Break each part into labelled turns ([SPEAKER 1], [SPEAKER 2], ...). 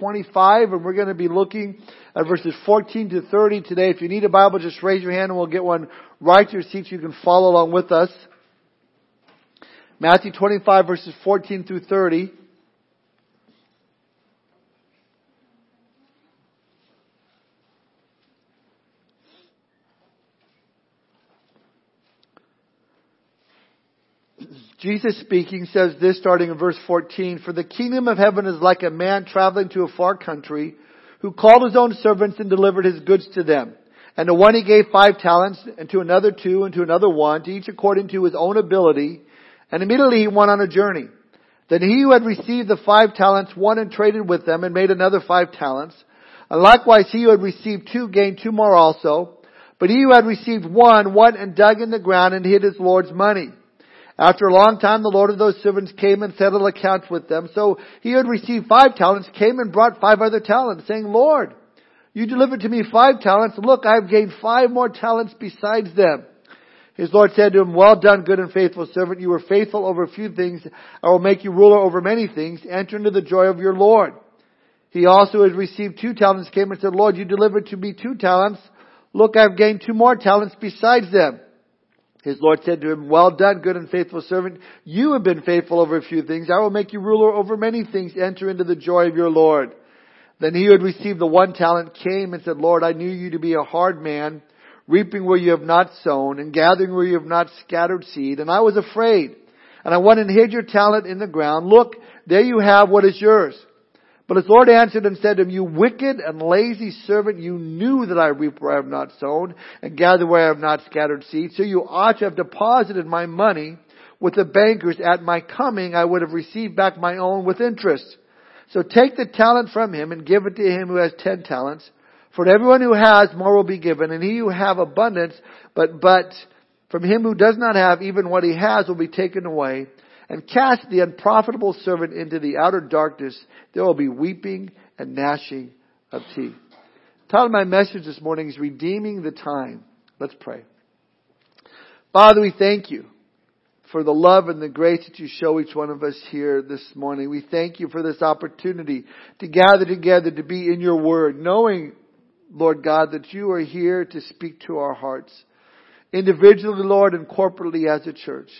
[SPEAKER 1] 25 and we're going to be looking at verses 14 to 30 today. If you need a Bible, just raise your hand and we'll get one right to your seat so you can follow along with us. Matthew 25 verses 14 through 30. Jesus speaking says this starting in verse 14, For the kingdom of heaven is like a man traveling to a far country who called his own servants and delivered his goods to them. And to one he gave five talents, and to another two, and to another one, to each according to his own ability. And immediately he went on a journey. Then he who had received the five talents went and traded with them and made another five talents. And likewise he who had received two gained two more also. But he who had received one went and dug in the ground and hid his Lord's money. After a long time, the Lord of those servants came and settled accounts with them. So he who had received five talents came and brought five other talents, saying, Lord, you delivered to me five talents. Look, I have gained five more talents besides them. His Lord said to him, Well done, good and faithful servant. You were faithful over a few things. I will make you ruler over many things. Enter into the joy of your Lord. He also had received two talents, came and said, Lord, you delivered to me two talents. Look, I have gained two more talents besides them. His Lord said to him, Well done, good and faithful servant. You have been faithful over a few things. I will make you ruler over many things. Enter into the joy of your Lord. Then he who had received the one talent came and said, Lord, I knew you to be a hard man, reaping where you have not sown, and gathering where you have not scattered seed. And I was afraid. And I went and hid your talent in the ground. Look, there you have what is yours. But his Lord answered and said to him, You wicked and lazy servant, you knew that I reap where I have not sown and gather where I have not scattered seed. So you ought to have deposited my money with the bankers. At my coming, I would have received back my own with interest. So take the talent from him and give it to him who has ten talents. For everyone who has, more will be given, and he who have abundance, but, but from him who does not have, even what he has will be taken away and cast the unprofitable servant into the outer darkness. There will be weeping and gnashing of teeth. Title of my message this morning is Redeeming the Time. Let's pray. Father, we thank you for the love and the grace that you show each one of us here this morning. We thank you for this opportunity to gather together to be in your word, knowing, Lord God, that you are here to speak to our hearts. Individually, Lord, and corporately as a church.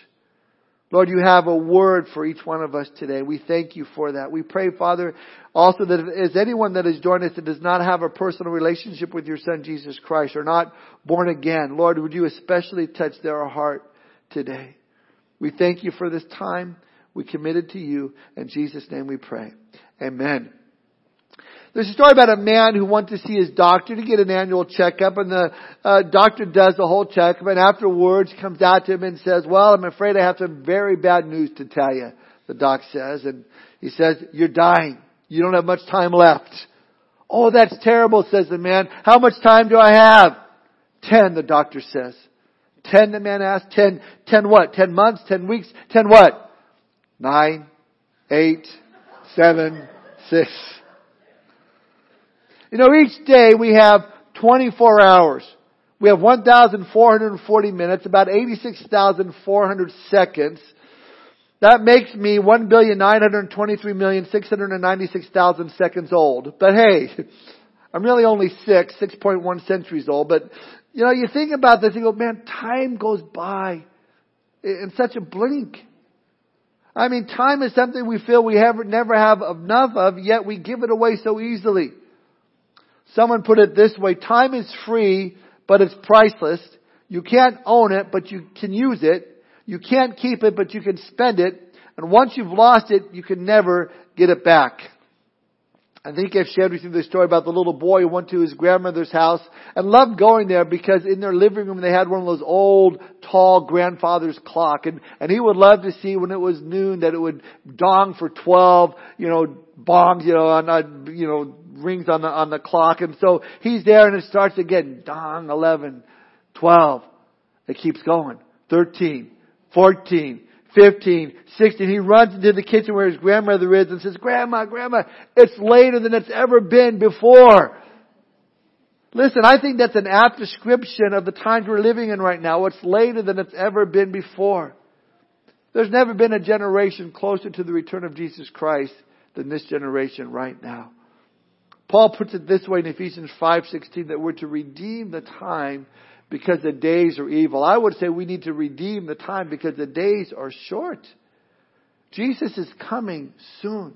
[SPEAKER 1] Lord, you have a word for each one of us today. We thank you for that. We pray, Father, also that if anyone that has joined us that does not have a personal relationship with your Son, Jesus Christ, or not born again, Lord, would you especially touch their heart today? We thank you for this time. We commit it to you. In Jesus' name we pray. Amen. There's a story about a man who went to see his doctor to get an annual checkup and the uh, doctor does the whole checkup and afterwards comes out to him and says, well, I'm afraid I have some very bad news to tell you, the doc says. And he says, you're dying. You don't have much time left. Oh, that's terrible, says the man. How much time do I have? Ten, the doctor says. Ten, the man asked. Ten, ten what? Ten months? Ten weeks? Ten what? Nine, eight, seven, six. You know, each day we have 24 hours. We have 1,440 minutes, about 86,400 seconds. That makes me 1,923,696,000 seconds old. But hey, I'm really only six, 6.1 centuries old. But, you know, you think about this, you go, man, time goes by in such a blink. I mean, time is something we feel we have, never have enough of, yet we give it away so easily. Someone put it this way, time is free, but it's priceless. You can't own it, but you can use it. You can't keep it, but you can spend it. And once you've lost it, you can never get it back. I think I've shared with you the story about the little boy who went to his grandmother's house and loved going there because in their living room they had one of those old, tall grandfather's clock and, and he would love to see when it was noon that it would dong for 12, you know, bongs, you know, on, you know, rings on the, on the clock. And so he's there and it starts again. Dong, 11, 12. It keeps going. 13, 14, 15, 16. He runs into the kitchen where his grandmother is and says, Grandma, Grandma, it's later than it's ever been before. Listen, I think that's an apt description of the times we're living in right now. It's later than it's ever been before. There's never been a generation closer to the return of Jesus Christ than this generation right now. Paul puts it this way in Ephesians 5:16 that we're to redeem the time because the days are evil. I would say we need to redeem the time because the days are short. Jesus is coming soon.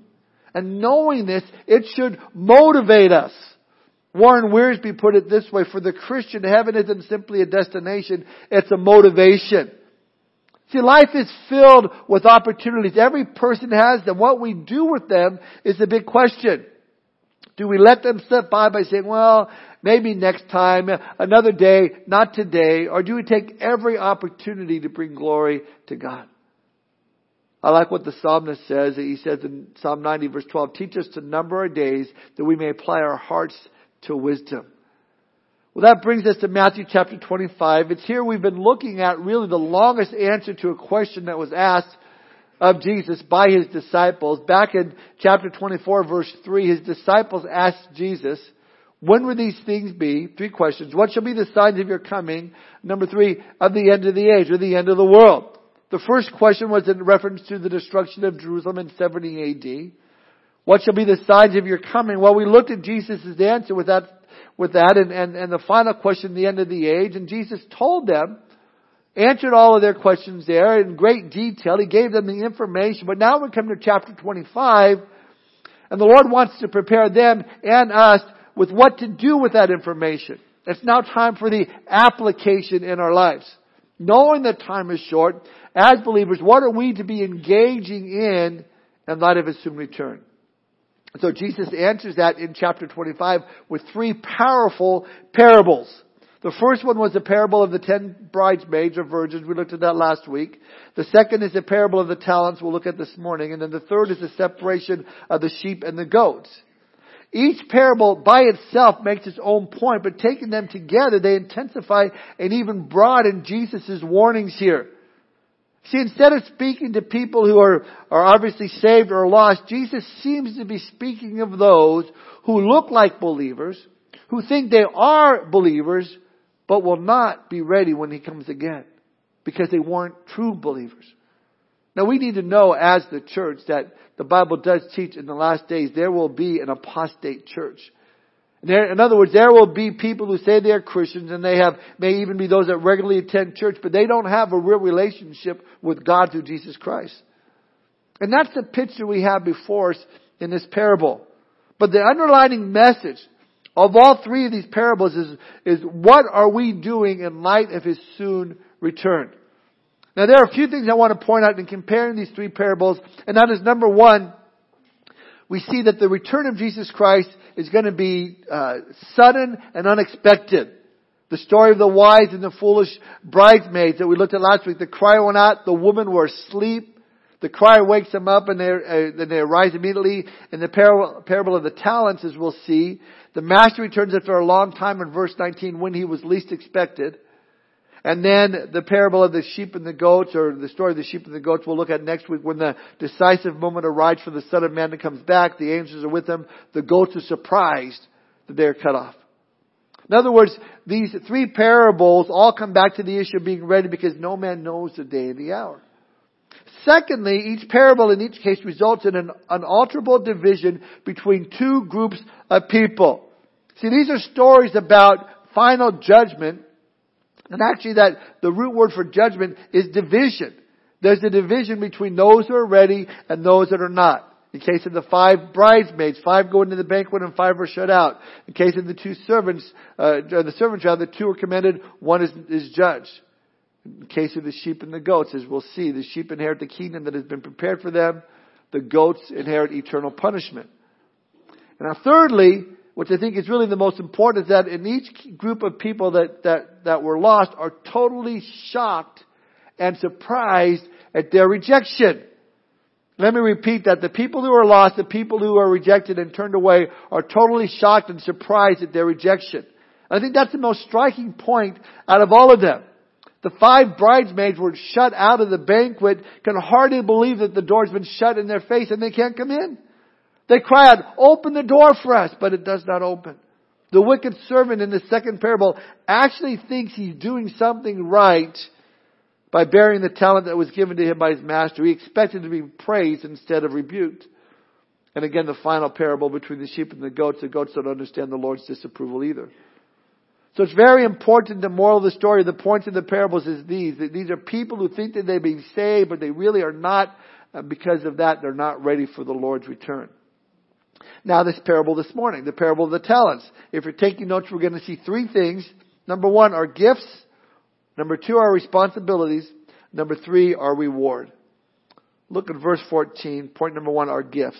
[SPEAKER 1] And knowing this, it should motivate us. Warren Wiersbe put it this way, for the Christian, heaven isn't simply a destination, it's a motivation. See, life is filled with opportunities. Every person has them. What we do with them is the big question. Do we let them slip by by saying, well, maybe next time, another day, not today, or do we take every opportunity to bring glory to God? I like what the psalmist says. He says in Psalm 90 verse 12, teach us to number our days that we may apply our hearts to wisdom. Well, that brings us to Matthew chapter 25. It's here we've been looking at really the longest answer to a question that was asked of Jesus by his disciples. Back in chapter 24 verse 3, his disciples asked Jesus, when will these things be? Three questions. What shall be the signs of your coming? Number three, of the end of the age or the end of the world. The first question was in reference to the destruction of Jerusalem in 70 AD. What shall be the signs of your coming? Well, we looked at Jesus' answer with that with that and, and, and the final question, the end of the age, and Jesus told them, answered all of their questions there in great detail. He gave them the information, but now we come to chapter 25, and the Lord wants to prepare them and us with what to do with that information. It's now time for the application in our lives. Knowing that time is short, as believers, what are we to be engaging in in light of His soon return? So Jesus answers that in chapter 25 with three powerful parables. The first one was the parable of the ten bridesmaids or virgins. We looked at that last week. The second is the parable of the talents we'll look at this morning. And then the third is the separation of the sheep and the goats. Each parable by itself makes its own point, but taking them together, they intensify and even broaden Jesus' warnings here. See, instead of speaking to people who are, are obviously saved or lost, Jesus seems to be speaking of those who look like believers, who think they are believers, but will not be ready when He comes again. Because they weren't true believers. Now we need to know as the church that the Bible does teach in the last days there will be an apostate church. In other words, there will be people who say they are Christians and they have, may even be those that regularly attend church, but they don't have a real relationship with God through Jesus Christ. And that's the picture we have before us in this parable. But the underlining message of all three of these parables is, is what are we doing in light of His soon return? Now there are a few things I want to point out in comparing these three parables, and that is number one, we see that the return of Jesus Christ is going to be uh, sudden and unexpected. The story of the wise and the foolish bridesmaids that we looked at last week. The cry went out. The women were asleep. The cry wakes them up and they, uh, then they arise immediately. In the parable, parable of the talents, as we'll see, the master returns after a long time in verse 19 when he was least expected. And then the parable of the sheep and the goats, or the story of the sheep and the goats, we'll look at next week when the decisive moment arrives for the Son of Man to come back. The angels are with him. The goats are surprised that they are cut off. In other words, these three parables all come back to the issue of being ready because no man knows the day and the hour. Secondly, each parable in each case results in an unalterable division between two groups of people. See, these are stories about final judgment and actually that the root word for judgment is division. There's a division between those who are ready and those that are not. In case of the five bridesmaids, five go into the banquet and five are shut out. In case of the two servants, uh, the servants rather, two are commended, one is, is judged. In the case of the sheep and the goats, as we'll see, the sheep inherit the kingdom that has been prepared for them. The goats inherit eternal punishment. And now thirdly, which I think is really the most important, is that in each group of people that, that, that were lost are totally shocked and surprised at their rejection. Let me repeat that. The people who are lost, the people who are rejected and turned away are totally shocked and surprised at their rejection. I think that's the most striking point out of all of them. The five bridesmaids were shut out of the banquet, can hardly believe that the door's been shut in their face and they can't come in. They cry out, open the door for us, but it does not open. The wicked servant in the second parable actually thinks he's doing something right by bearing the talent that was given to him by his master. He expected to be praised instead of rebuked. And again, the final parable between the sheep and the goats, the goats don't understand the Lord's disapproval either. So it's very important, the moral of the story, the point of the parables is these. That these are people who think that they've been saved, but they really are not. Uh, because of that, they're not ready for the Lord's return. Now this parable this morning, the parable of the talents. If you're taking notes, we're going to see three things. Number one, our gifts. Number two, our responsibilities. Number three, our reward. Look at verse 14. Point number one, our gifts.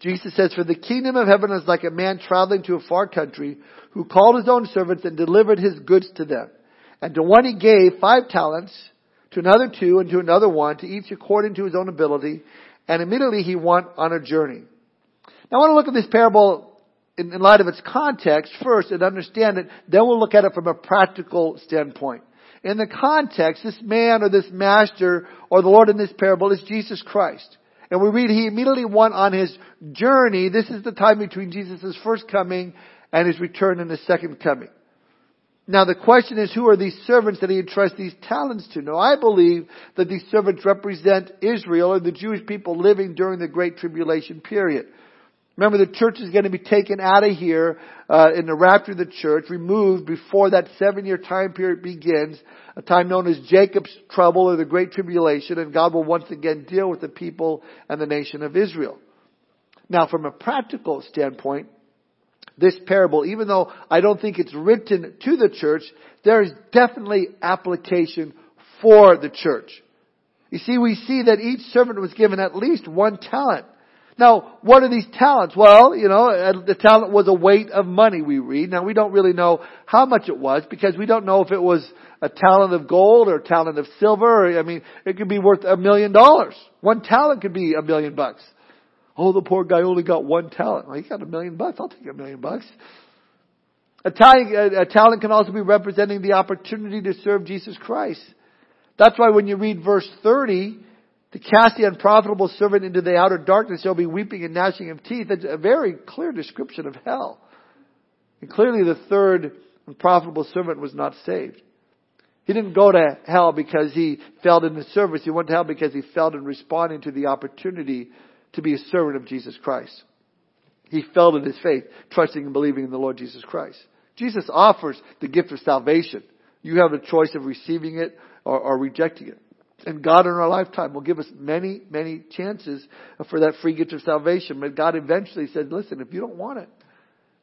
[SPEAKER 1] Jesus says, For the kingdom of heaven is like a man traveling to a far country who called his own servants and delivered his goods to them. And to one he gave five talents, to another two, and to another one, to each according to his own ability. And immediately he went on a journey. Now I want to look at this parable in, in light of its context first and understand it. Then we'll look at it from a practical standpoint. In the context, this man or this master or the Lord in this parable is Jesus Christ. And we read he immediately went on his journey. This is the time between Jesus' first coming and his return and his second coming. Now the question is, who are these servants that he entrusts these talents to? Now I believe that these servants represent Israel or the Jewish people living during the Great Tribulation period. Remember, the church is going to be taken out of here uh, in the rapture of the church, removed before that seven-year time period begins, a time known as Jacob's trouble or the Great Tribulation, and God will once again deal with the people and the nation of Israel. Now, from a practical standpoint, this parable, even though I don't think it's written to the church, there is definitely application for the church. You see, we see that each servant was given at least one talent. Now, what are these talents? Well, you know, uh, the talent was a weight of money, we read. Now, we don't really know how much it was because we don't know if it was a talent of gold or a talent of silver. I mean, it could be worth a million dollars. One talent could be a million bucks. Oh, the poor guy only got one talent. Well, he got a million bucks. I'll take a million bucks. A talent, a talent can also be representing the opportunity to serve Jesus Christ. That's why when you read verse 30, to cast the unprofitable servant into the outer darkness, there'll be weeping and gnashing of teeth. It's a very clear description of hell. And clearly the third unprofitable servant was not saved. He didn't go to hell because he failed in his service. He went to hell because he failed in responding to the opportunity to be a servant of Jesus Christ. He failed in his faith, trusting and believing in the Lord Jesus Christ. Jesus offers the gift of salvation. You have a choice of receiving it or, or rejecting it. And God in our lifetime will give us many, many chances for that free gift of salvation. But God eventually said, listen, if you don't want it,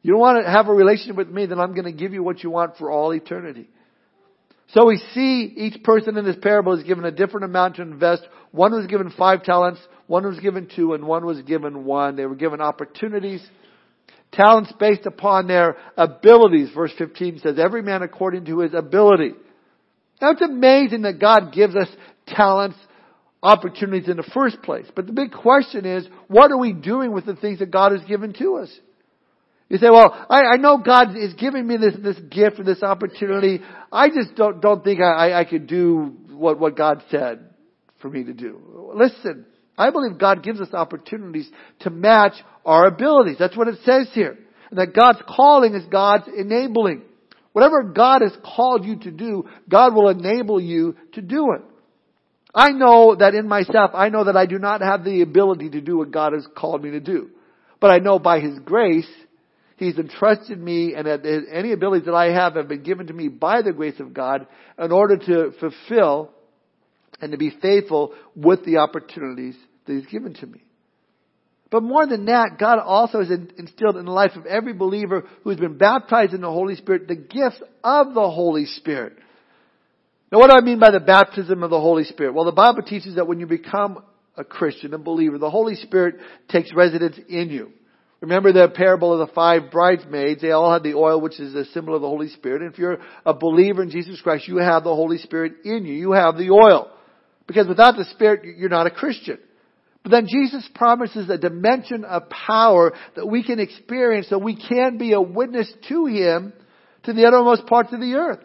[SPEAKER 1] you don't want to have a relationship with me, then I'm going to give you what you want for all eternity. So we see each person in this parable is given a different amount to invest. One was given five talents, one was given two, and one was given one. They were given opportunities. Talents based upon their abilities. Verse 15 says, every man according to his ability. Now it's amazing that God gives us talents, opportunities in the first place. But the big question is, what are we doing with the things that God has given to us? You say, well, I, I know God is giving me this, this gift or this opportunity. I just don't, don't think I, I, I could do what, what God said for me to do. Listen, I believe God gives us opportunities to match our abilities. That's what it says here. And that God's calling is God's enabling. Whatever God has called you to do, God will enable you to do it. I know that in myself, I know that I do not have the ability to do what God has called me to do. But I know by His grace, He's entrusted me and that any abilities that I have have been given to me by the grace of God in order to fulfill and to be faithful with the opportunities that He's given to me. But more than that, God also has instilled in the life of every believer who has been baptized in the Holy Spirit the gifts of the Holy Spirit. Now what do I mean by the baptism of the Holy Spirit? Well, the Bible teaches that when you become a Christian, a believer, the Holy Spirit takes residence in you. Remember the parable of the five bridesmaids. They all had the oil, which is a symbol of the Holy Spirit. And if you're a believer in Jesus Christ, you have the Holy Spirit in you. You have the oil. Because without the Spirit, you're not a Christian. But then Jesus promises a dimension of power that we can experience so we can be a witness to Him to the uttermost parts of the earth.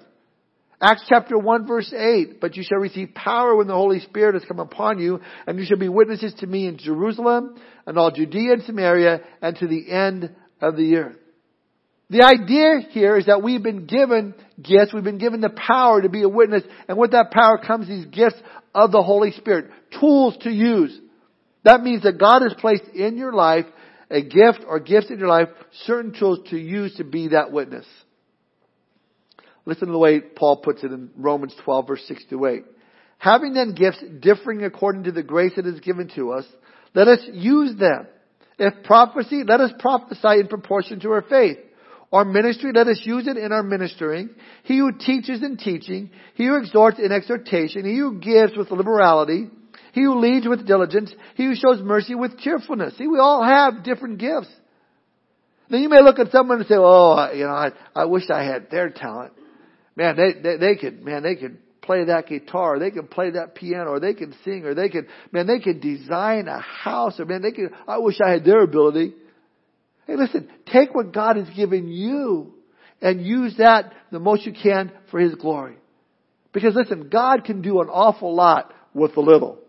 [SPEAKER 1] Acts chapter 1 verse 8, but you shall receive power when the Holy Spirit has come upon you, and you shall be witnesses to me in Jerusalem, and all Judea and Samaria, and to the end of the earth. The idea here is that we've been given gifts, we've been given the power to be a witness, and with that power comes these gifts of the Holy Spirit, tools to use. That means that God has placed in your life a gift or gifts in your life, certain tools to use to be that witness. Listen to the way Paul puts it in Romans 12 verse 6 to 8. Having then gifts differing according to the grace that is given to us, let us use them. If prophecy, let us prophesy in proportion to our faith. Or ministry, let us use it in our ministering. He who teaches in teaching. He who exhorts in exhortation. He who gives with liberality. He who leads with diligence. He who shows mercy with cheerfulness. See, we all have different gifts. Then you may look at someone and say, oh, you know, I, I wish I had their talent. Man, they, they, they could, man, they could play that guitar, they can play that piano, or they can sing, or they can, man, they can design a house, or man, they can, I wish I had their ability. Hey, listen, take what God has given you and use that the most you can for His glory. Because listen, God can do an awful lot with a little.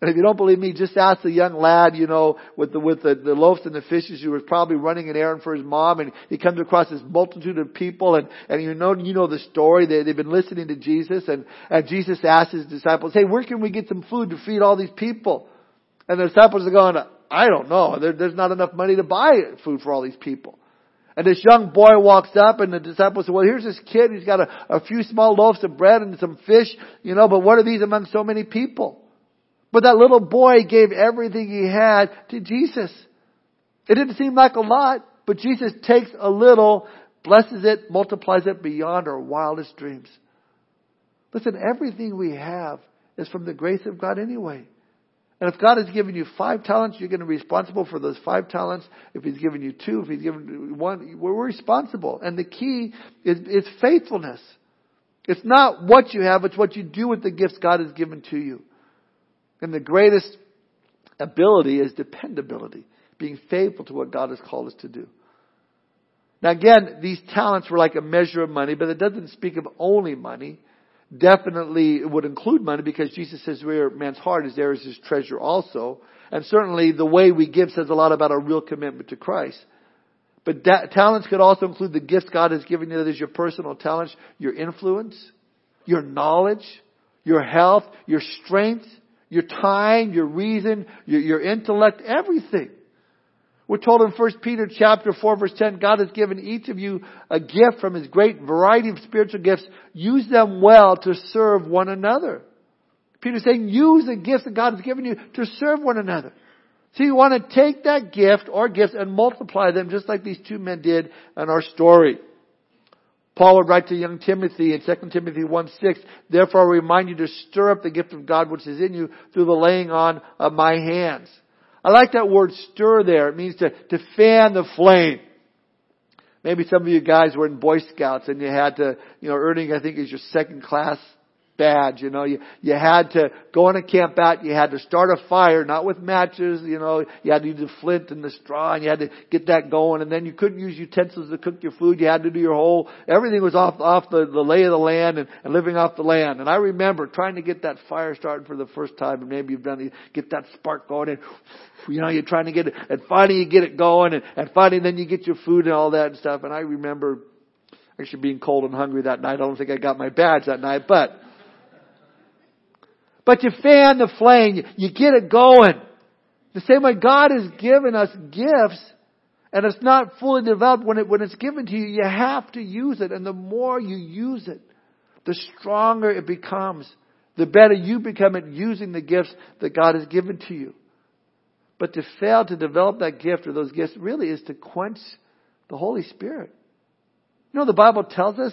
[SPEAKER 1] And if you don't believe me, just ask the young lad, you know, with the, with the, the loaves and the fishes who was probably running an errand for his mom and he comes across this multitude of people and, and you know, you know the story. They, they've been listening to Jesus and, and Jesus asked his disciples, hey, where can we get some food to feed all these people? And the disciples are going, I don't know. There, there's not enough money to buy food for all these people. And this young boy walks up and the disciples say, well, here's this kid. He's got a, a few small loaves of bread and some fish, you know, but what are these among so many people? But that little boy gave everything he had to Jesus. It didn't seem like a lot, but Jesus takes a little, blesses it, multiplies it beyond our wildest dreams. Listen, everything we have is from the grace of God anyway. And if God has given you five talents, you're going to be responsible for those five talents. If He's given you two, if He's given you one, we're responsible. And the key is, is faithfulness. It's not what you have, it's what you do with the gifts God has given to you. And the greatest ability is dependability, being faithful to what God has called us to do. Now again, these talents were like a measure of money, but it doesn't speak of only money. Definitely it would include money because Jesus says where man's heart is, there is his treasure also. And certainly the way we give says a lot about our real commitment to Christ. But da- talents could also include the gifts God has given you, that is your personal talents, your influence, your knowledge, your health, your strength, your time, your reason, your, your intellect, everything. We're told in 1 Peter chapter 4 verse 10, God has given each of you a gift from His great variety of spiritual gifts. Use them well to serve one another. Peter's saying use the gifts that God has given you to serve one another. So you want to take that gift or gifts and multiply them just like these two men did in our story. Paul would write to young Timothy in 2 Timothy 1 6, therefore I remind you to stir up the gift of God which is in you through the laying on of my hands. I like that word stir there. It means to, to fan the flame. Maybe some of you guys were in Boy Scouts and you had to, you know, earning I think is your second class badge, you know, you, you had to go on a camp out, you had to start a fire, not with matches, you know, you had to use the flint and the straw and you had to get that going and then you couldn't use utensils to cook your food, you had to do your whole, everything was off, off the, the lay of the land and, and living off the land. And I remember trying to get that fire started for the first time and maybe you've done it, get that spark going and, you know, you're trying to get it and finally you get it going and, and finally then you get your food and all that and stuff and I remember actually being cold and hungry that night. I don't think I got my badge that night, but but you fan the flame, you, get it going. The same way God has given us gifts, and it's not fully developed when it, when it's given to you, you have to use it. And the more you use it, the stronger it becomes. The better you become at using the gifts that God has given to you. But to fail to develop that gift or those gifts really is to quench the Holy Spirit. Know, the Bible tells us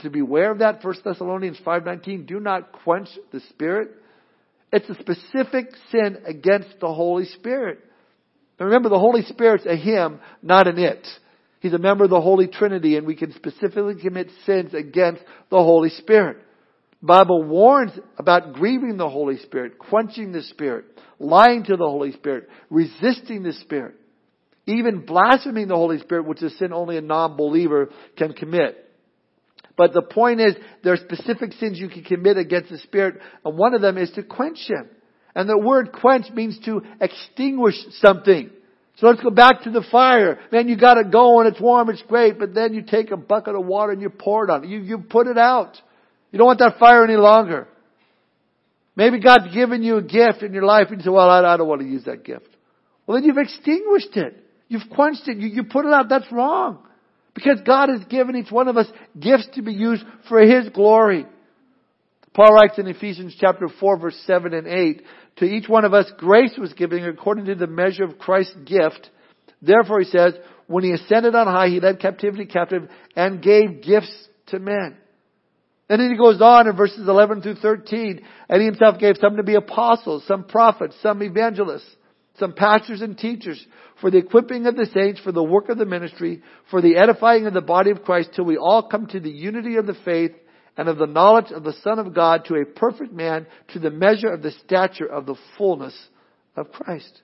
[SPEAKER 1] to beware of that. 1 Thessalonians 5.19, do not quench the Spirit. It's a specific sin against the Holy Spirit. Now remember, the Holy Spirit's a Him, not an it. He's a member of the Holy Trinity and we can specifically commit sins against the Holy Spirit. The Bible warns about grieving the Holy Spirit, quenching the Spirit, lying to the Holy Spirit, resisting the Spirit. Even blaspheming the Holy Spirit, which is a sin only a non-believer can commit. But the point is, there are specific sins you can commit against the Spirit, and one of them is to quench Him. And the word quench means to extinguish something. So let's go back to the fire. Man, you got it going, it's warm, it's great, but then you take a bucket of water and you pour it on it. You, you put it out. You don't want that fire any longer. Maybe God's given you a gift in your life and you say, well, I, I don't want to use that gift. Well, then you've extinguished it. You've quenched it. You, you put it out. That's wrong. Because God has given each one of us gifts to be used for His glory. Paul writes in Ephesians chapter 4 verse 7 and 8, to each one of us grace was given according to the measure of Christ's gift. Therefore he says, when he ascended on high, he led captivity captive and gave gifts to men. And then he goes on in verses 11 through 13, and he himself gave some to be apostles, some prophets, some evangelists, some pastors and teachers, for the equipping of the saints, for the work of the ministry, for the edifying of the body of Christ, till we all come to the unity of the faith and of the knowledge of the Son of God, to a perfect man, to the measure of the stature of the fullness of Christ.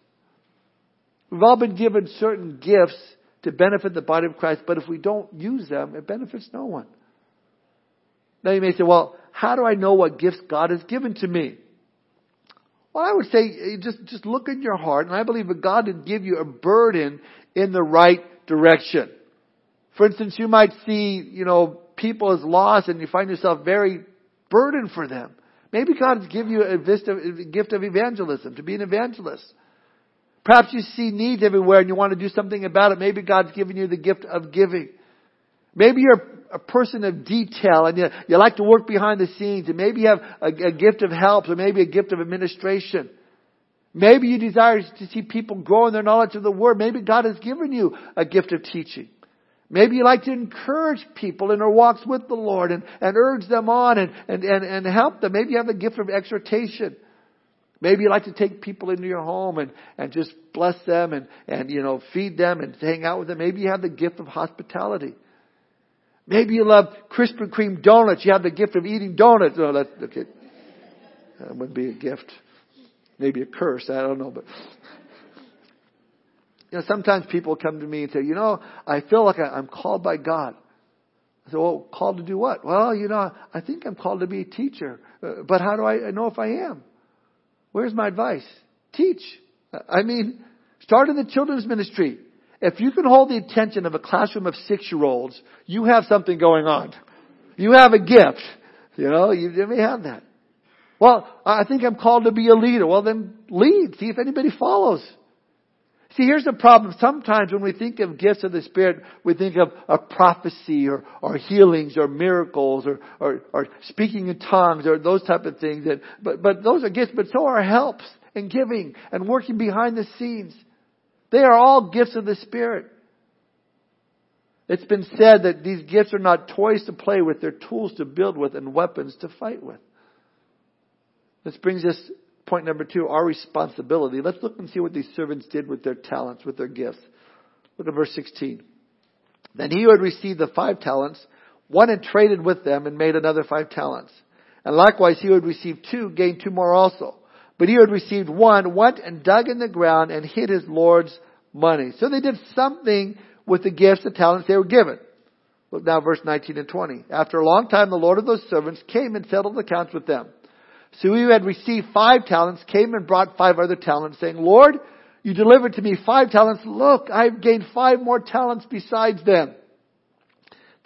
[SPEAKER 1] We've all been given certain gifts to benefit the body of Christ, but if we don't use them, it benefits no one. Now you may say, well, how do I know what gifts God has given to me? Well, I would say uh, just, just look in your heart, and I believe that God would give you a burden in the right direction. For instance, you might see, you know, people as lost and you find yourself very burdened for them. Maybe God has given you a gift of evangelism, to be an evangelist. Perhaps you see needs everywhere and you want to do something about it. Maybe God's given you the gift of giving. Maybe you're a person of detail and you, you like to work behind the scenes and maybe you have a, a gift of help or maybe a gift of administration. Maybe you desire to see people grow in their knowledge of the Word. Maybe God has given you a gift of teaching. Maybe you like to encourage people in their walks with the Lord and, and urge them on and, and, and, and help them. Maybe you have a gift of exhortation. Maybe you like to take people into your home and, and just bless them and, and, you know, feed them and hang out with them. Maybe you have the gift of hospitality. Maybe you love Krispy Kreme donuts. You have the gift of eating donuts. No, that, okay. That would be a gift. Maybe a curse. I don't know, but you know, sometimes people come to me and say, you know, I feel like I'm called by God. I say, well, called to do what? Well, you know, I think I'm called to be a teacher. Uh, but how do I know if I am? Where's my advice? Teach. I mean, start in the children's ministry. If you can hold the attention of a classroom of six year olds, you have something going on. You have a gift. You know, you, you may have that. Well, I think I'm called to be a leader. Well, then lead. See if anybody follows. See, here's the problem. Sometimes when we think of gifts of the Spirit, we think of, a prophecy or, or healings or miracles or, or, or speaking in tongues or those type of things. And, but, but those are gifts, but so are helps and giving and working behind the scenes. They are all gifts of the Spirit. It's been said that these gifts are not toys to play with, they're tools to build with and weapons to fight with. This brings us point number two, our responsibility. Let's look and see what these servants did with their talents, with their gifts. Look at verse 16. Then he who had received the five talents, one and traded with them and made another five talents. And likewise he who had received two gained two more also. But he who had received one went and dug in the ground and hid his Lord's money. So they did something with the gifts, the talents they were given. Look now verse 19 and 20. After a long time the Lord of those servants came and settled accounts with them. So he who had received five talents came and brought five other talents, saying, Lord, you delivered to me five talents. Look, I've gained five more talents besides them.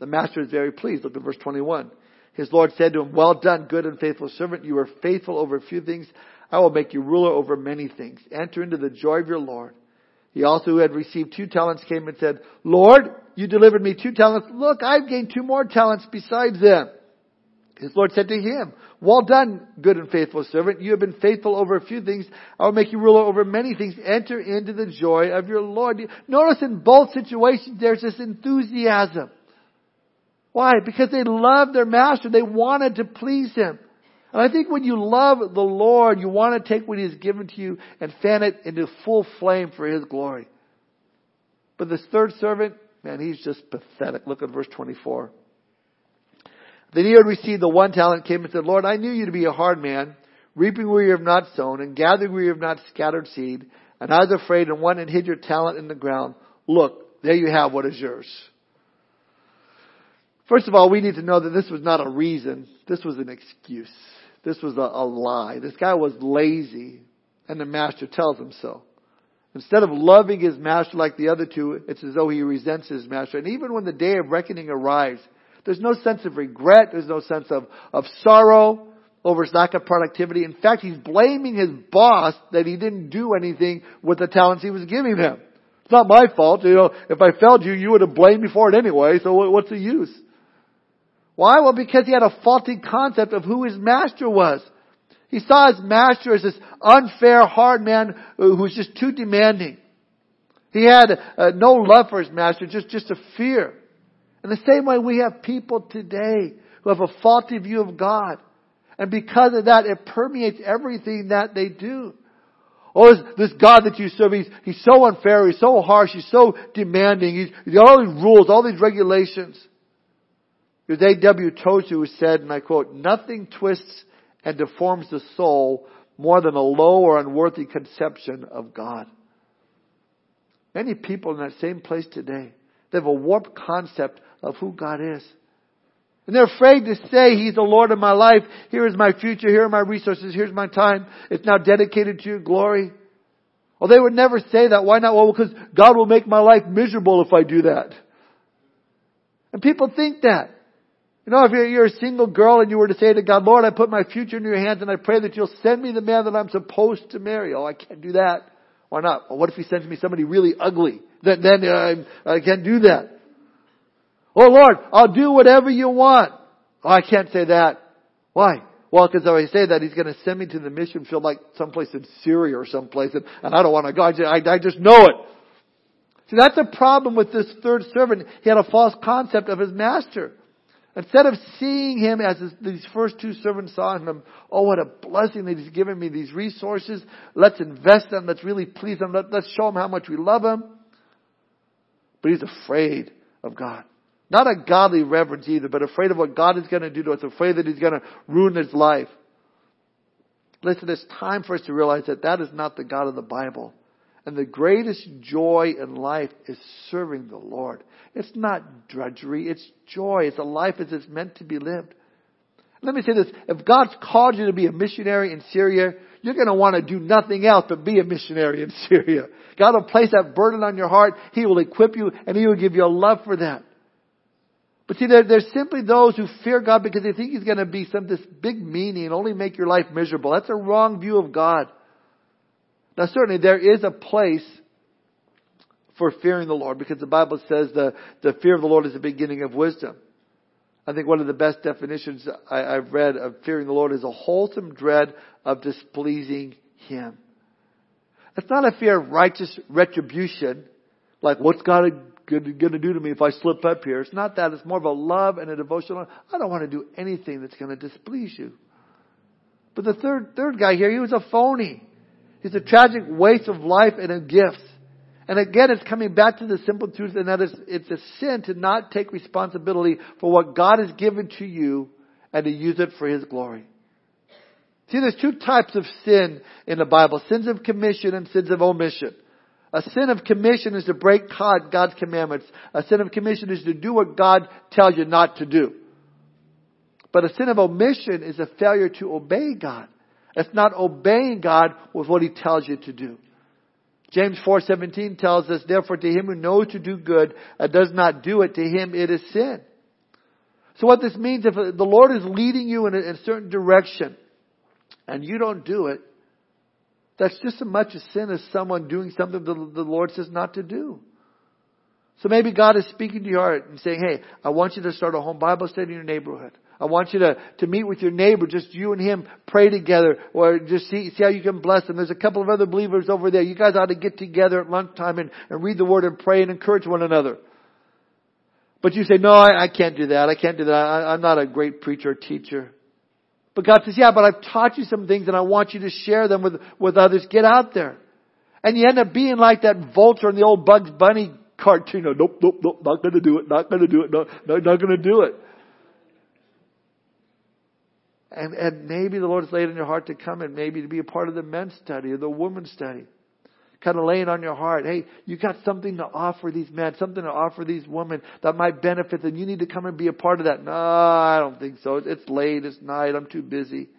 [SPEAKER 1] The master is very pleased. Look at verse 21. His Lord said to him, Well done, good and faithful servant. You were faithful over a few things. I will make you ruler over many things. Enter into the joy of your Lord. He also who had received two talents came and said, Lord, you delivered me two talents. Look, I've gained two more talents besides them. His Lord said to him, Well done, good and faithful servant. You have been faithful over a few things. I will make you ruler over many things. Enter into the joy of your Lord. Notice in both situations there's this enthusiasm. Why? Because they loved their master. They wanted to please him. And I think when you love the Lord, you want to take what He has given to you and fan it into full flame for His glory. But this third servant, man, he's just pathetic. Look at verse 24. Then he had received the one talent came and said, Lord, I knew you to be a hard man, reaping where you have not sown, and gathering where you have not scattered seed. And I was afraid and went and hid your talent in the ground. Look, there you have what is yours. First of all, we need to know that this was not a reason. This was an excuse. This was a, a lie. This guy was lazy, and the master tells him so. Instead of loving his master like the other two, it's as though he resents his master. And even when the day of reckoning arrives, there's no sense of regret. There's no sense of, of sorrow. over his lack of productivity. In fact, he's blaming his boss that he didn't do anything with the talents he was giving him. It's not my fault. You know, if I failed you, you would have blamed me for it anyway, so what's the use? Why? Well, because he had a faulty concept of who his master was. He saw his master as this unfair, hard man who was just too demanding. He had uh, no love for his master, just, just a fear. In the same way, we have people today who have a faulty view of God. And because of that, it permeates everything that they do. Oh, this, God that you serve, he's, he's so unfair, he's so harsh, he's so demanding, he's, he's all these rules, all these regulations. It was A.W. Tozer who said, and I quote, nothing twists and deforms the soul more than a low or unworthy conception of God. Many people in that same place today, they have a warped concept of who God is. And they're afraid to say, He's the Lord of my life. Here is my future. Here are my resources. Here's my time. It's now dedicated to your glory. Well, they would never say that. Why not? Well, because God will make my life miserable if I do that. And people think that. You know, if you're, a single girl and you were to say to God, Lord, I put my future in your hands and I pray that you'll send me the man that I'm supposed to marry. Oh, I can't do that. Why not? Well, what if he sends me somebody really ugly? Then, then uh, I can't do that. Oh Lord, I'll do whatever you want. Oh, I can't say that. Why? Well, because if I say that, He's going to send me to the mission field like someplace in Syria or someplace, and, and I don't want to go. I I, I just know it. See, that's a problem with this third servant. He had a false concept of his master. Instead of seeing him as his, these first two servants saw him, oh, what a blessing that he's given me these resources. Let's invest them. Let's really please him. Let, let's show him how much we love him. But he's afraid of God. Not a godly reverence either, but afraid of what God is going to do to us, afraid that He's going to ruin his life. Listen, it's time for us to realize that that is not the God of the Bible. And the greatest joy in life is serving the Lord. It's not drudgery, it's joy. It's a life as it's meant to be lived. Let me say this. If God's called you to be a missionary in Syria, you're going to want to do nothing else but be a missionary in Syria. God will place that burden on your heart. He will equip you and He will give you a love for that. But see, there, there's simply those who fear God because they think He's going to be some this big meaning and only make your life miserable. That's a wrong view of God. Now, certainly there is a place for fearing the Lord because the Bible says the, the fear of the Lord is the beginning of wisdom. I think one of the best definitions I, I've read of fearing the Lord is a wholesome dread of displeasing Him. It's not a fear of righteous retribution, like what's God going to do to me if I slip up here. It's not that. It's more of a love and a devotion. I don't want to do anything that's going to displease you. But the third, third guy here, he was a phony. He's a tragic waste of life and of gifts. And again, it's coming back to the simple truth, and that is, it's a sin to not take responsibility for what God has given to you and to use it for His glory. See, there's two types of sin in the Bible. Sins of commission and sins of omission. A sin of commission is to break God's commandments. A sin of commission is to do what God tells you not to do. But a sin of omission is a failure to obey God. It's not obeying God with what He tells you to do. James 4:17 tells us, therefore to him who knows to do good and does not do it, to him it is sin. So what this means, if the Lord is leading you in a, in a certain direction and you don't do it, that's just as much a sin as someone doing something the, the Lord says not to do. So maybe God is speaking to your heart and saying, hey, I want you to start a home Bible study in your neighborhood. I want you to, to meet with your neighbor, just you and him, pray together, or just see, see how you can bless them. There's a couple of other believers over there. You guys ought to get together at lunchtime and, and read the word and pray and encourage one another. But you say, no, I, I can't do that. I can't do that. I, I'm not a great preacher or teacher. But God says, yeah, but I've taught you some things and I want you to share them with, with others. Get out there. And you end up being like that vulture in the old Bugs Bunny cartoon. Nope, nope, nope, not gonna do it, not gonna do it, no, no, not gonna do it. And, and maybe the Lord has laid in your heart to come and maybe to be a part of the men's study or the women's study kind of laying on your heart, hey, you got something to offer these men, something to offer these women that might benefit them. You need to come and be a part of that. No, I don't think so. It's late. It's night. I'm too busy.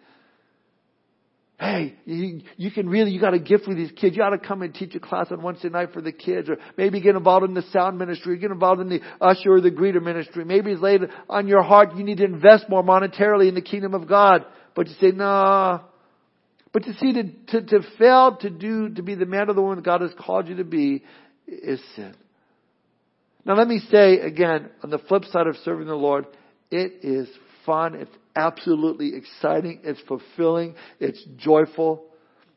[SPEAKER 1] Hey, you, you can really, you got a gift for these kids. You ought to come and teach a class on Wednesday night for the kids, or maybe get involved in the sound ministry, or get involved in the usher or the greeter ministry. Maybe it's laid on your heart you need to invest more monetarily in the kingdom of God. But to say, nah. But to see, to, to, to fail to do, to be the man or the woman God has called you to be is sin. Now let me say again, on the flip side of serving the Lord, it is fun. It's absolutely exciting. It's fulfilling. It's joyful.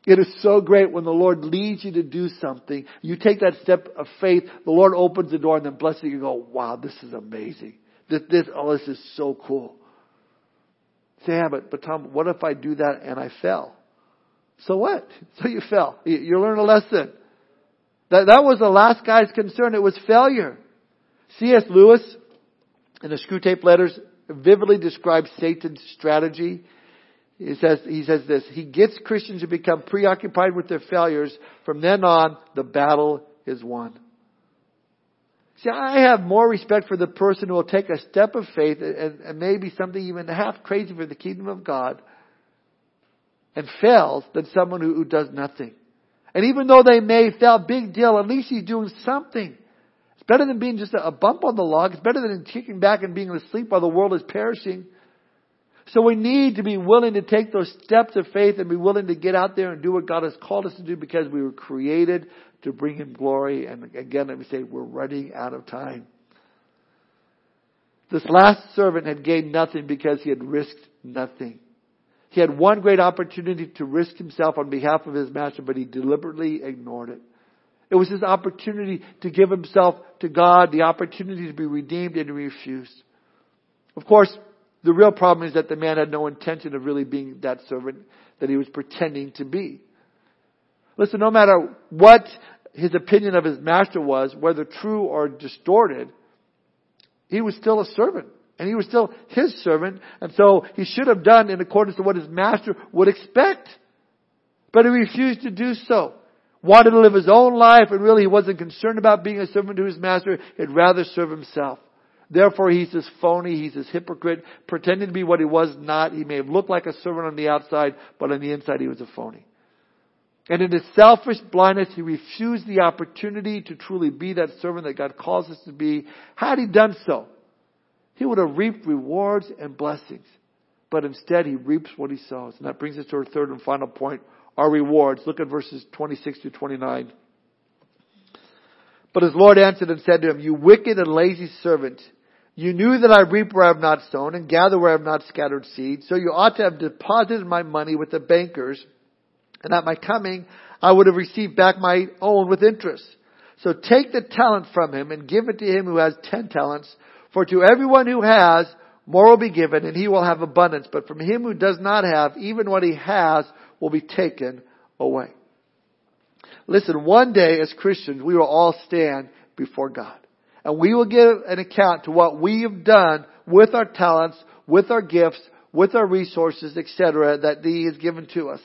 [SPEAKER 1] It is so great when the Lord leads you to do something. You take that step of faith. The Lord opens the door and then blesses you. You go, wow, this is amazing. This, this, oh, this is so cool. Say, yeah, but, but Tom, what if I do that and I fell? So what? So you fell. You, you learn a lesson. That, that was the last guy's concern. It was failure. C.S. Lewis, in the Screwtape Letters, vividly describes Satan's strategy. He says, he says this, he gets Christians to become preoccupied with their failures. From then on, the battle is won. See, I have more respect for the person who will take a step of faith and, and maybe something even half crazy for the kingdom of God and fails than someone who, who does nothing. And even though they may fail, big deal, at least he's doing something. Better than being just a bump on the log. It's better than kicking back and being asleep while the world is perishing. So we need to be willing to take those steps of faith and be willing to get out there and do what God has called us to do because we were created to bring Him glory. And again, let me say, we're running out of time. This last servant had gained nothing because he had risked nothing. He had one great opportunity to risk himself on behalf of his master, but he deliberately ignored it. It was his opportunity to give himself to God, the opportunity to be redeemed, and he refused. Of course, the real problem is that the man had no intention of really being that servant that he was pretending to be. Listen, no matter what his opinion of his master was, whether true or distorted, he was still a servant. And he was still his servant, and so he should have done in accordance to what his master would expect. But he refused to do so. Wanted to live his own life, and really he wasn't concerned about being a servant to his master. He'd rather serve himself. Therefore he's this phony, he's this hypocrite, pretending to be what he was not. He may have looked like a servant on the outside, but on the inside he was a phony. And in his selfish blindness, he refused the opportunity to truly be that servant that God calls us to be. Had he done so, he would have reaped rewards and blessings. But instead, he reaps what he sows. And that brings us to our third and final point, our rewards. Look at verses 26 to 29. But his Lord answered and said to him, You wicked and lazy servant, you knew that I reap where I have not sown and gather where I have not scattered seed, so you ought to have deposited my money with the bankers, and at my coming I would have received back my own with interest. So take the talent from him and give it to him who has ten talents, for to everyone who has, more will be given, and he will have abundance. But from him who does not have, even what he has will be taken away. Listen, one day as Christians, we will all stand before God. And we will give an account to what we have done with our talents, with our gifts, with our resources, etc., that He has given to us.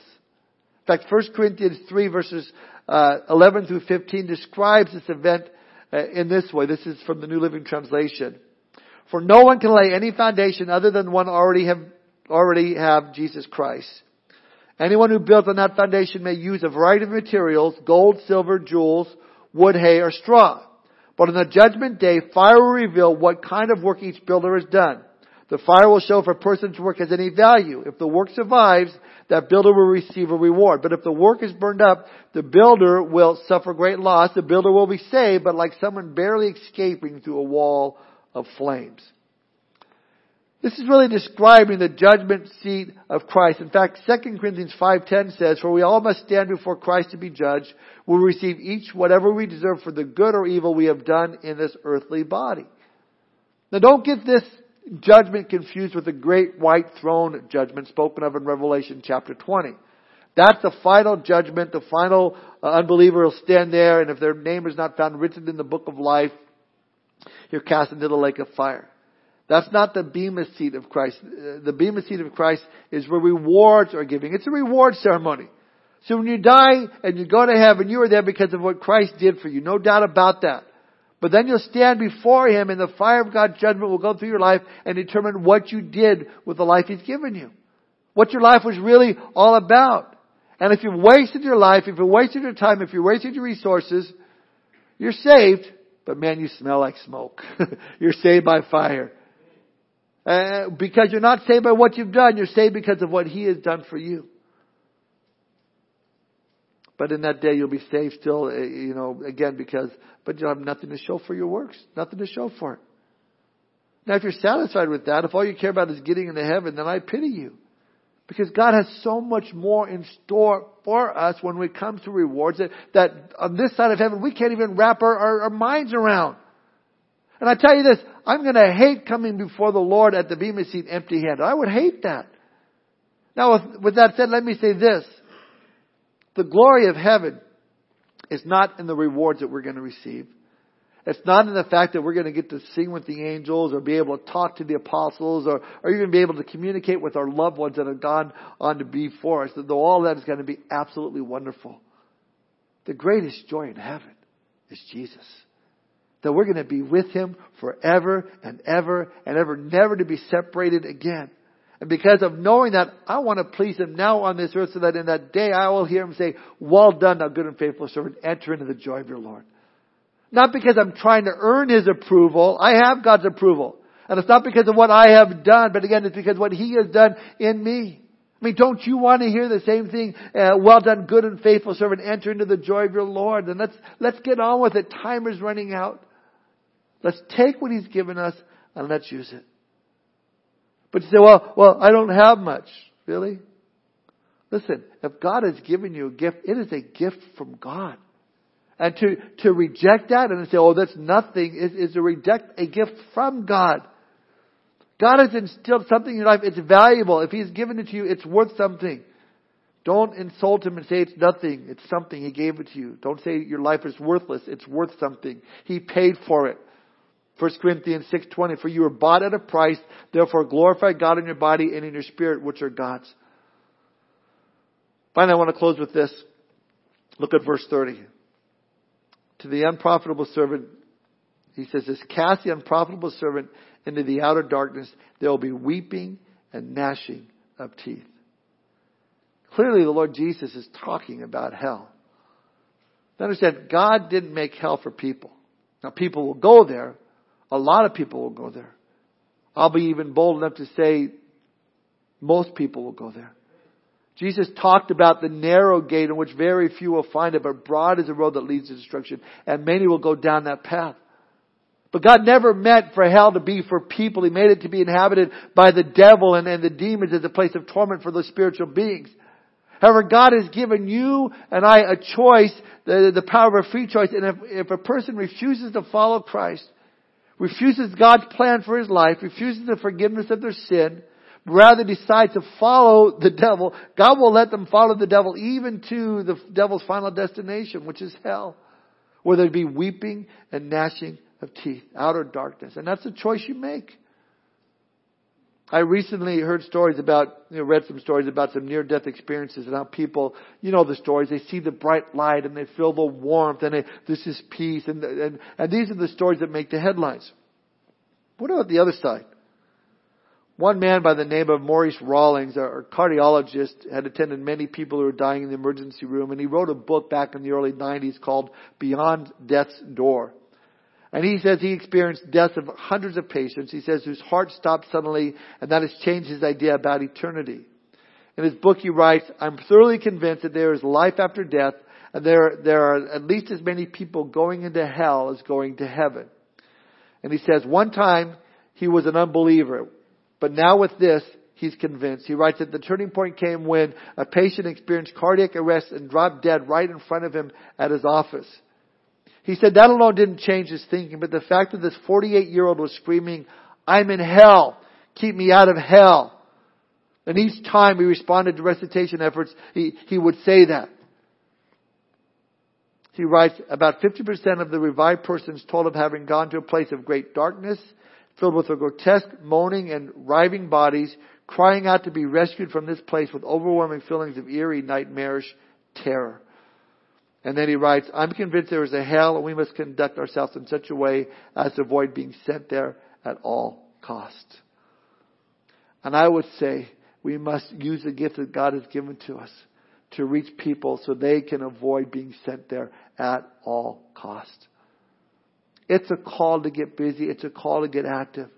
[SPEAKER 1] In fact, 1 Corinthians 3 verses uh, 11 through 15 describes this event uh, in this way. This is from the New Living Translation. For no one can lay any foundation other than one already have, already have Jesus Christ. Anyone who builds on that foundation may use a variety of materials, gold, silver, jewels, wood, hay, or straw. But on the judgment day, fire will reveal what kind of work each builder has done. The fire will show if a person's work has any value. If the work survives, that builder will receive a reward. But if the work is burned up, the builder will suffer great loss. The builder will be saved, but like someone barely escaping through a wall of flames. This is really describing the judgment seat of Christ. In fact, 2 Corinthians 5.10 says, For we all must stand before Christ to be judged. We'll receive each whatever we deserve for the good or evil we have done in this earthly body. Now don't get this judgment confused with the great white throne judgment spoken of in Revelation chapter 20. That's the final judgment. The final uh, unbeliever will stand there, and if their name is not found written in the book of life, you're cast into the lake of fire. That's not the bema seat of Christ. The bema seat of Christ is where rewards are giving. It's a reward ceremony. So when you die and you go to heaven, you are there because of what Christ did for you. No doubt about that. But then you'll stand before Him and the fire of God's judgment will go through your life and determine what you did with the life He's given you. What your life was really all about. And if you've wasted your life, if you've wasted your time, if you've wasted your resources, you're saved, but man, you smell like smoke. you're saved by fire. Uh, because you're not saved by what you've done, you're saved because of what He has done for you. But in that day you'll be saved still, uh, you know, again because, but you'll have nothing to show for your works. Nothing to show for it. Now if you're satisfied with that, if all you care about is getting into heaven, then I pity you. Because God has so much more in store for us when we come to rewards that, that on this side of heaven we can't even wrap our, our, our minds around. And I tell you this, I'm gonna hate coming before the Lord at the Bema seat empty handed. I would hate that. Now with, with that said, let me say this. The glory of heaven is not in the rewards that we're going to receive. It's not in the fact that we're going to get to sing with the angels or be able to talk to the apostles or, or even be able to communicate with our loved ones that have gone on to be for us. Though all that is going to be absolutely wonderful. The greatest joy in heaven is Jesus. That we're going to be with Him forever and ever and ever, never to be separated again. And because of knowing that, I want to please Him now on this earth so that in that day I will hear Him say, well done, thou good and faithful servant, enter into the joy of your Lord. Not because I'm trying to earn His approval. I have God's approval. And it's not because of what I have done, but again, it's because of what He has done in me. I mean, don't you want to hear the same thing? Uh, well done, good and faithful servant, enter into the joy of your Lord. And let's, let's get on with it. Time is running out. Let's take what He's given us and let's use it. But you say, well, well, I don't have much. Really? Listen, if God has given you a gift, it is a gift from God. And to, to reject that and say, oh, that's nothing, is, is to reject a gift from God. God has instilled something in your life. It's valuable. If He's given it to you, it's worth something. Don't insult Him and say it's nothing. It's something. He gave it to you. Don't say your life is worthless. It's worth something. He paid for it. 1 Corinthians 6.20, for you were bought at a price, therefore glorify God in your body and in your spirit, which are God's. Finally, I want to close with this. Look at verse 30. To the unprofitable servant, he says this, cast the unprofitable servant into the outer darkness. There will be weeping and gnashing of teeth. Clearly the Lord Jesus is talking about hell. Understand, God didn't make hell for people. Now people will go there, a lot of people will go there. I'll be even bold enough to say most people will go there. Jesus talked about the narrow gate in which very few will find it, but broad is the road that leads to destruction, and many will go down that path. But God never meant for hell to be for people. He made it to be inhabited by the devil and, and the demons as a place of torment for those spiritual beings. However, God has given you and I a choice, the, the power of a free choice, and if, if a person refuses to follow Christ, refuses God's plan for his life, refuses the forgiveness of their sin, rather decides to follow the devil, God will let them follow the devil even to the devil's final destination, which is hell, where there'd be weeping and gnashing of teeth, outer darkness. And that's the choice you make. I recently heard stories about, you know, read some stories about some near-death experiences and how people, you know the stories, they see the bright light and they feel the warmth and they, this is peace and, and, and these are the stories that make the headlines. What about the other side? One man by the name of Maurice Rawlings, a cardiologist, had attended many people who were dying in the emergency room and he wrote a book back in the early 90s called Beyond Death's Door. And he says he experienced deaths of hundreds of patients. He says whose heart stopped suddenly and that has changed his idea about eternity. In his book he writes, I'm thoroughly convinced that there is life after death and there, there are at least as many people going into hell as going to heaven. And he says one time he was an unbeliever, but now with this, he's convinced. He writes that the turning point came when a patient experienced cardiac arrest and dropped dead right in front of him at his office. He said that alone didn't change his thinking, but the fact that this 48 year old was screaming, I'm in hell. Keep me out of hell. And each time he responded to recitation efforts, he, he would say that. He writes, about 50% of the revived persons told of having gone to a place of great darkness, filled with a grotesque moaning and writhing bodies, crying out to be rescued from this place with overwhelming feelings of eerie, nightmarish terror. And then he writes, I'm convinced there is a hell and we must conduct ourselves in such a way as to avoid being sent there at all costs. And I would say we must use the gift that God has given to us to reach people so they can avoid being sent there at all costs. It's a call to get busy. It's a call to get active.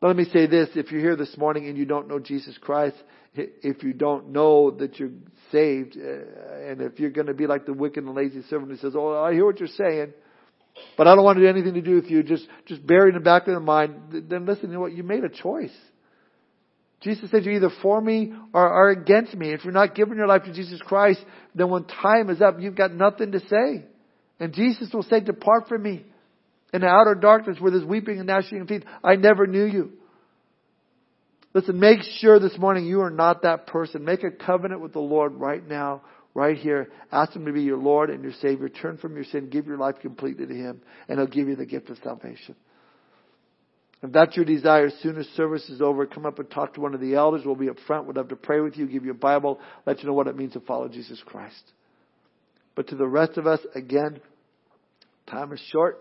[SPEAKER 1] But let me say this, if you're here this morning and you don't know Jesus Christ, if you don't know that you're saved, uh, and if you're going to be like the wicked and lazy servant who says, oh, I hear what you're saying, but I don't want to do anything to do with you, just, just bury in the back of the mind, then listen, you know what, you made a choice. Jesus said you're either for me or, or against me. If you're not giving your life to Jesus Christ, then when time is up, you've got nothing to say. And Jesus will say, depart from me in the outer darkness where there's weeping and gnashing of teeth. I never knew you. Listen, make sure this morning you are not that person. Make a covenant with the Lord right now, right here. Ask Him to be your Lord and your Savior. Turn from your sin. Give your life completely to Him, and He'll give you the gift of salvation. If that's your desire, as soon as service is over, come up and talk to one of the elders. We'll be up front. We'd love to pray with you, give you a Bible, let you know what it means to follow Jesus Christ. But to the rest of us, again, time is short.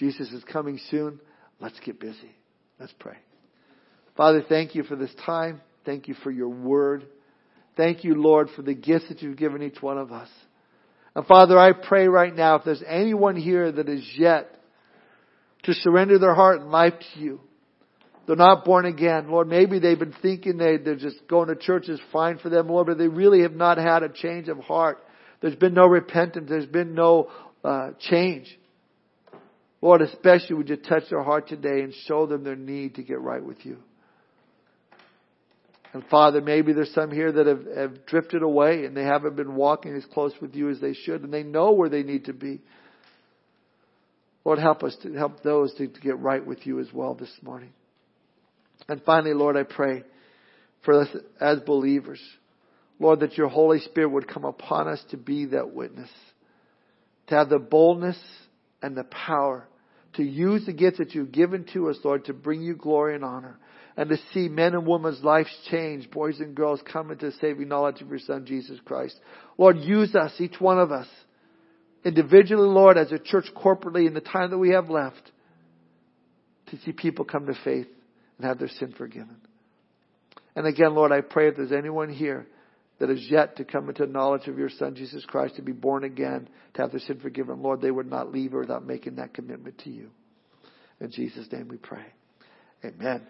[SPEAKER 1] Jesus is coming soon. Let's get busy. Let's pray. Father, thank you for this time. Thank you for your word. Thank you, Lord, for the gifts that you've given each one of us. And Father, I pray right now, if there's anyone here that is yet to surrender their heart and life to you, they're not born again. Lord, maybe they've been thinking they, they're just going to church is fine for them, Lord, but they really have not had a change of heart. There's been no repentance. There's been no uh, change. Lord, especially would you touch their heart today and show them their need to get right with you. And Father, maybe there's some here that have, have drifted away and they haven't been walking as close with you as they should and they know where they need to be. Lord, help us to help those to, to get right with you as well this morning. And finally, Lord, I pray for us as believers, Lord, that your Holy Spirit would come upon us to be that witness, to have the boldness and the power to use the gifts that you've given to us, Lord, to bring you glory and honor and to see men and women's lives change, boys and girls come into saving knowledge of your Son, Jesus Christ. Lord, use us, each one of us, individually, Lord, as a church corporately in the time that we have left, to see people come to faith and have their sin forgiven. And again, Lord, I pray if there's anyone here that is yet to come into knowledge of your Son, Jesus Christ, to be born again, to have their sin forgiven, Lord, they would not leave without making that commitment to you. In Jesus' name we pray. Amen.